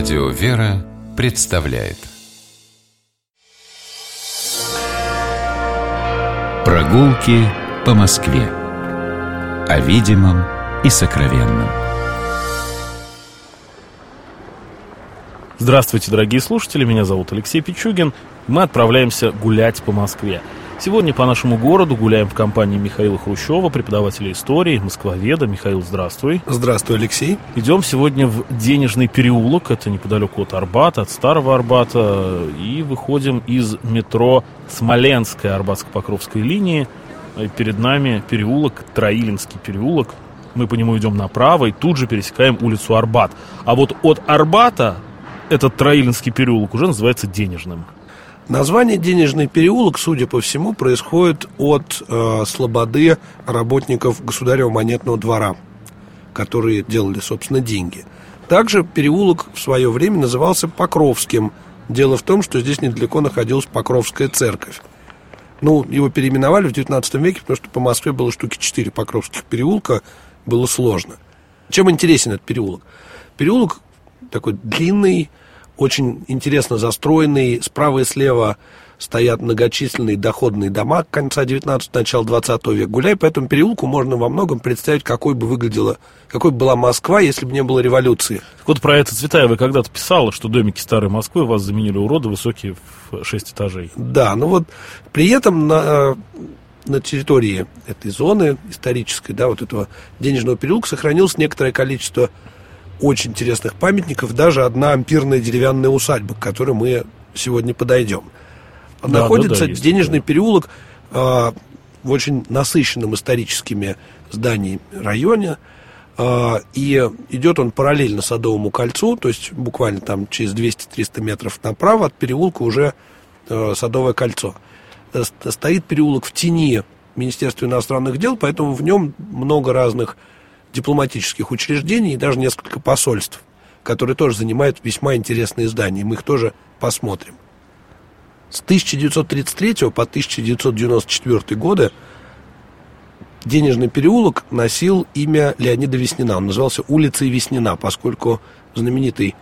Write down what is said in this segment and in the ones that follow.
Радио «Вера» представляет Прогулки по Москве О видимом и сокровенном Здравствуйте, дорогие слушатели, меня зовут Алексей Пичугин. Мы отправляемся гулять по Москве. Сегодня по нашему городу гуляем в компании Михаила Хрущева, преподавателя истории, москвоведа. Михаил, здравствуй. Здравствуй, Алексей. Идем сегодня в Денежный переулок, это неподалеку от Арбата, от Старого Арбата, и выходим из метро Смоленская Арбатско-Покровской линии. И перед нами переулок, Троилинский переулок. Мы по нему идем направо и тут же пересекаем улицу Арбат. А вот от Арбата этот Троилинский переулок уже называется Денежным. Название «Денежный переулок», судя по всему, происходит от э, слободы работников Государева монетного двора, которые делали, собственно, деньги. Также переулок в свое время назывался Покровским. Дело в том, что здесь недалеко находилась Покровская церковь. Ну, его переименовали в 19 веке, потому что по Москве было штуки 4 Покровских переулка, было сложно. Чем интересен этот переулок? Переулок такой длинный, очень интересно застроенный. Справа и слева стоят многочисленные доходные дома конца 19 начала 20 века. Гуляя по этому переулку, можно во многом представить, какой бы выглядела, какой бы была Москва, если бы не было революции. Вот про это Цветаева когда-то писала, что домики старой Москвы вас заменили уроды высокие в 6 этажей. Да, ну вот при этом на, на территории этой зоны исторической, да, вот этого денежного переулка сохранилось некоторое количество очень интересных памятников, даже одна ампирная деревянная усадьба, к которой мы сегодня подойдем. Да, Находится да, да, денежный есть, переулок э, в очень насыщенном историческими зданиями районе, э, и идет он параллельно Садовому кольцу, то есть буквально там через 200-300 метров направо от переулка уже э, Садовое кольцо. Стоит переулок в тени Министерства иностранных дел, поэтому в нем много разных дипломатических учреждений и даже несколько посольств, которые тоже занимают весьма интересные здания. Мы их тоже посмотрим. С 1933 по 1994 годы денежный переулок носил имя Леонида Веснина. Он назывался улицей Веснина, поскольку знаменитый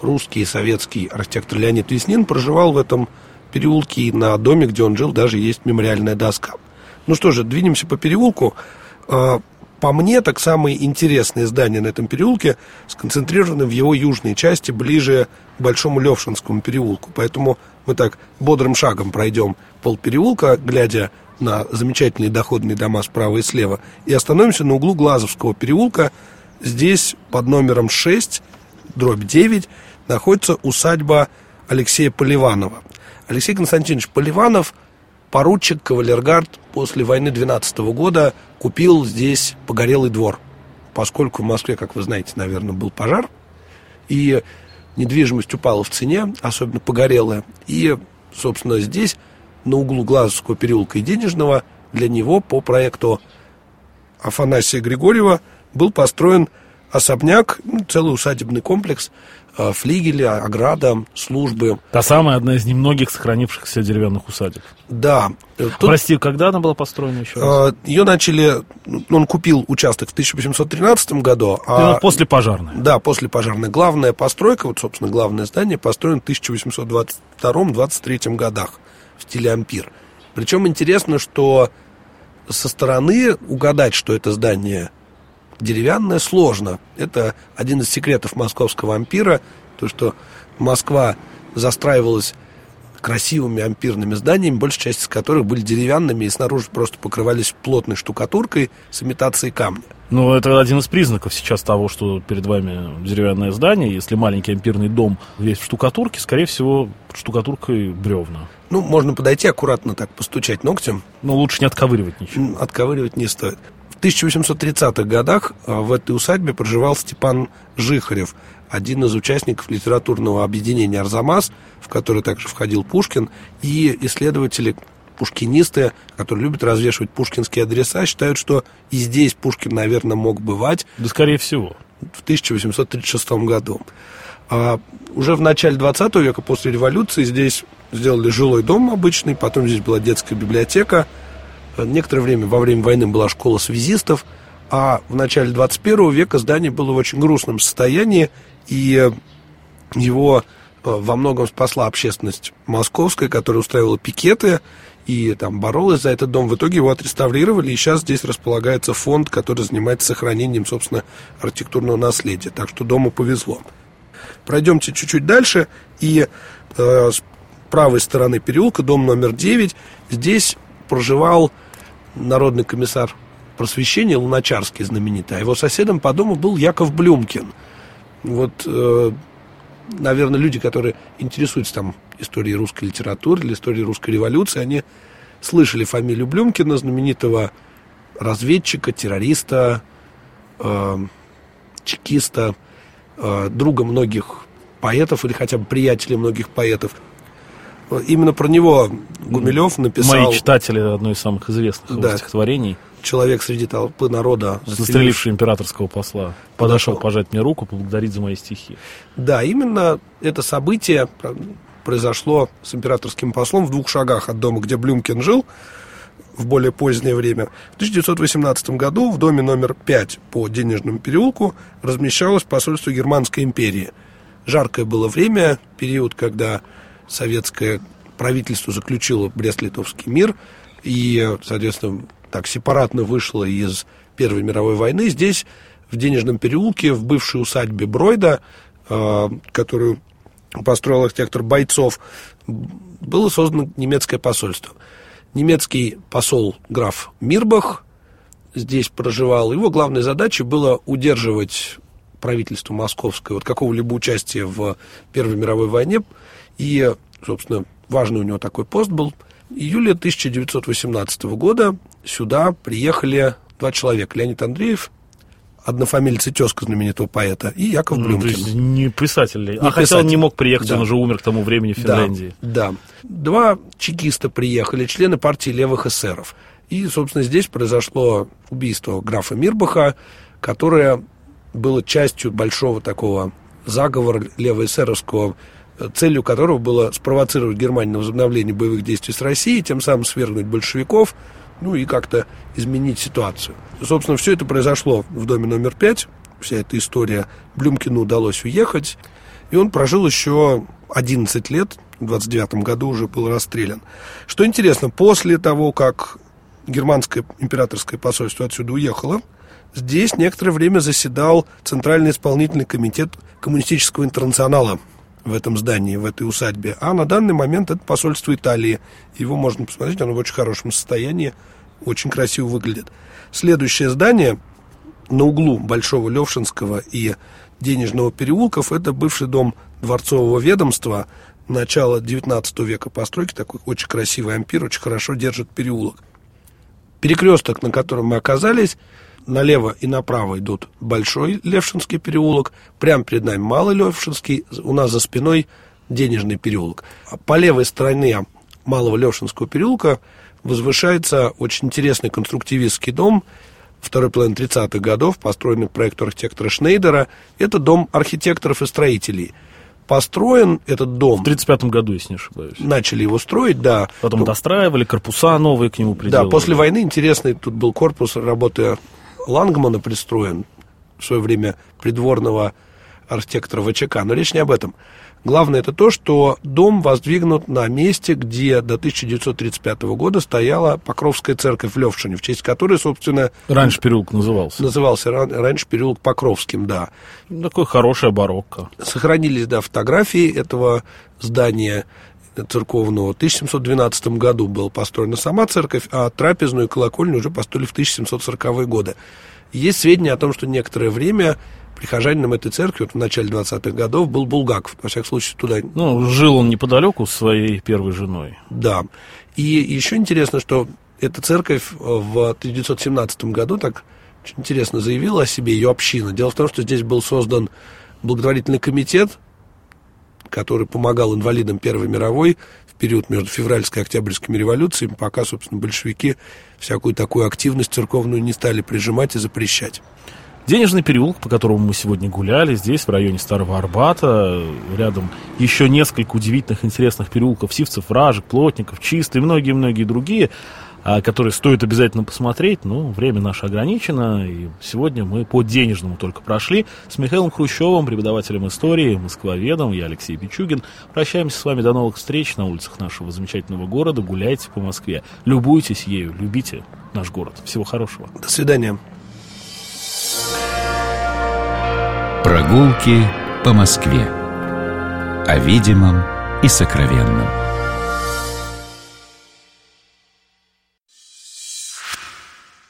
русский и советский архитектор Леонид Веснин проживал в этом переулке и на доме, где он жил, даже есть мемориальная доска. Ну что же, двинемся по переулку. По мне, так самые интересные здания на этом переулке сконцентрированы в его южной части, ближе к Большому Левшинскому переулку. Поэтому мы так бодрым шагом пройдем пол переулка, глядя на замечательные доходные дома справа и слева, и остановимся на углу Глазовского переулка. Здесь под номером 6, дробь 9, находится усадьба Алексея Поливанова. Алексей Константинович Поливанов – поручик кавалергард после войны 12 года купил здесь погорелый двор. Поскольку в Москве, как вы знаете, наверное, был пожар, и недвижимость упала в цене, особенно погорелая. И, собственно, здесь, на углу Глазовского переулка и Денежного, для него по проекту Афанасия Григорьева был построен особняк, ну, целый усадебный комплекс Э, флигели, ограда, службы. Та самая, одна из немногих сохранившихся деревянных усадеб. Да. Тут, Прости, когда она была построена еще раз? Э, Ее начали, ну, он купил участок в 1813 году. А, после пожарной. Да, после пожарной. Главная постройка, вот, собственно, главное здание построено в 1822-23 годах в стиле ампир. Причем интересно, что со стороны угадать, что это здание деревянное сложно. Это один из секретов московского ампира, то, что Москва застраивалась красивыми ампирными зданиями, большая часть из которых были деревянными и снаружи просто покрывались плотной штукатуркой с имитацией камня. Ну, это один из признаков сейчас того, что перед вами деревянное здание. Если маленький ампирный дом весь в штукатурке, скорее всего, штукатуркой бревна. Ну, можно подойти аккуратно так, постучать ногтем. Но лучше не отковыривать ничего. Отковыривать не стоит. В 1830-х годах а, в этой усадьбе проживал Степан Жихарев, один из участников литературного объединения «Арзамас», в который также входил Пушкин, и исследователи пушкинисты, которые любят развешивать пушкинские адреса, считают, что и здесь Пушкин, наверное, мог бывать. Да, скорее всего. В 1836 году. А уже в начале 20 века, после революции, здесь сделали жилой дом обычный, потом здесь была детская библиотека – Некоторое время во время войны была школа связистов, а в начале 21 века здание было в очень грустном состоянии, и его во многом спасла общественность московская, которая устраивала пикеты и там боролась за этот дом. В итоге его отреставрировали, и сейчас здесь располагается фонд, который занимается сохранением, собственно, архитектурного наследия. Так что дому повезло. Пройдемте чуть-чуть дальше, и э, с правой стороны переулка, дом номер 9, здесь проживал народный комиссар просвещения Луначарский знаменитый, а его соседом по дому был Яков Блюмкин. Вот э, наверное, люди, которые интересуются там историей русской литературы или историей русской революции, они слышали фамилию Блюмкина, знаменитого разведчика, террориста, э, чекиста, э, друга многих поэтов или хотя бы приятеля многих поэтов. Именно про него Гумилев написал... Мои читатели одно из самых известных да. стихотворений человек среди толпы народа, застреливший императорского посла, подошел, подошел пожать мне руку, поблагодарить за мои стихи. Да, именно это событие произошло с императорским послом в двух шагах от дома, где Блюмкин жил в более позднее время. В 1918 году в доме номер 5 по Денежному переулку размещалось посольство Германской империи. Жаркое было время, период, когда советское правительство заключило Брест-Литовский мир, и, соответственно, так сепаратно вышла из Первой мировой войны. Здесь, в Денежном переулке, в бывшей усадьбе Бройда, э, которую построил архитектор Бойцов, было создано немецкое посольство. Немецкий посол граф Мирбах здесь проживал. Его главной задачей было удерживать правительство московское от какого-либо участия в Первой мировой войне. И, собственно, важный у него такой пост был. Июля 1918 года сюда приехали два человека. Леонид Андреев, однофамильцы тезка знаменитого поэта, и Яков ну, Блюмкин. То есть не писатель. Не а писатель. хотя он не мог приехать, да. он уже умер к тому времени в Финляндии. Да, да. Два чекиста приехали, члены партии левых эсеров. И, собственно, здесь произошло убийство графа Мирбаха, которое было частью большого такого заговора левоэсеровского целью которого было спровоцировать Германию на возобновление боевых действий с Россией, тем самым свергнуть большевиков, ну и как-то изменить ситуацию. Собственно, все это произошло в доме номер пять, вся эта история. Блюмкину удалось уехать, и он прожил еще 11 лет, в 29 году уже был расстрелян. Что интересно, после того, как германское императорское посольство отсюда уехало, здесь некоторое время заседал Центральный исполнительный комитет коммунистического интернационала в этом здании, в этой усадьбе. А на данный момент это посольство Италии. Его можно посмотреть, оно в очень хорошем состоянии, очень красиво выглядит. Следующее здание на углу Большого Левшинского и Денежного переулков, это бывший дом дворцового ведомства, начала 19 века постройки, такой очень красивый ампир, очень хорошо держит переулок. Перекресток, на котором мы оказались, налево и направо идут Большой Левшинский переулок, прямо перед нами Малый Левшинский, у нас за спиной Денежный переулок. А по левой стороне Малого Левшинского переулка возвышается очень интересный конструктивистский дом второй половины 30-х годов, построенный по проекту архитектора Шнейдера. Это дом архитекторов и строителей. Построен этот дом... В 35 году, если не ошибаюсь. Начали его строить, да. Потом ну, достраивали, корпуса новые к нему приделали. Да, после войны интересный тут был корпус работы Лангмана пристроен в свое время придворного архитектора ВЧК, но речь не об этом. Главное это то, что дом воздвигнут на месте, где до 1935 года стояла Покровская церковь в Левшине, в честь которой, собственно... Раньше переулок назывался. Назывался раньше переулок Покровским, да. Такое хорошее барокко. Сохранились, да, фотографии этого здания церковного. В 1712 году была построена сама церковь, а трапезную и колокольню уже построили в 1740-е годы. Есть сведения о том, что некоторое время прихожанином этой церкви вот в начале 20-х годов был Булгаков. Во всяком случае, туда... Ну, жил он неподалеку с своей первой женой. Да. И еще интересно, что эта церковь в 1917 году так очень интересно заявила о себе, ее община. Дело в том, что здесь был создан благотворительный комитет, который помогал инвалидам Первой мировой в период между февральской и октябрьскими революциями, пока, собственно, большевики всякую такую активность церковную не стали прижимать и запрещать. Денежный переулок, по которому мы сегодня гуляли, здесь, в районе Старого Арбата, рядом еще несколько удивительных, интересных переулков, Сивцев, Вражек, Плотников, Чистый многие-многие другие. А, который стоит обязательно посмотреть, но время наше ограничено, и сегодня мы по денежному только прошли. С Михаилом Хрущевым, преподавателем истории, москвоведом, я Алексей Пичугин. Прощаемся с вами до новых встреч на улицах нашего замечательного города. Гуляйте по Москве. Любуйтесь ею, любите наш город. Всего хорошего. До свидания. Прогулки по Москве. О видимом и сокровенном.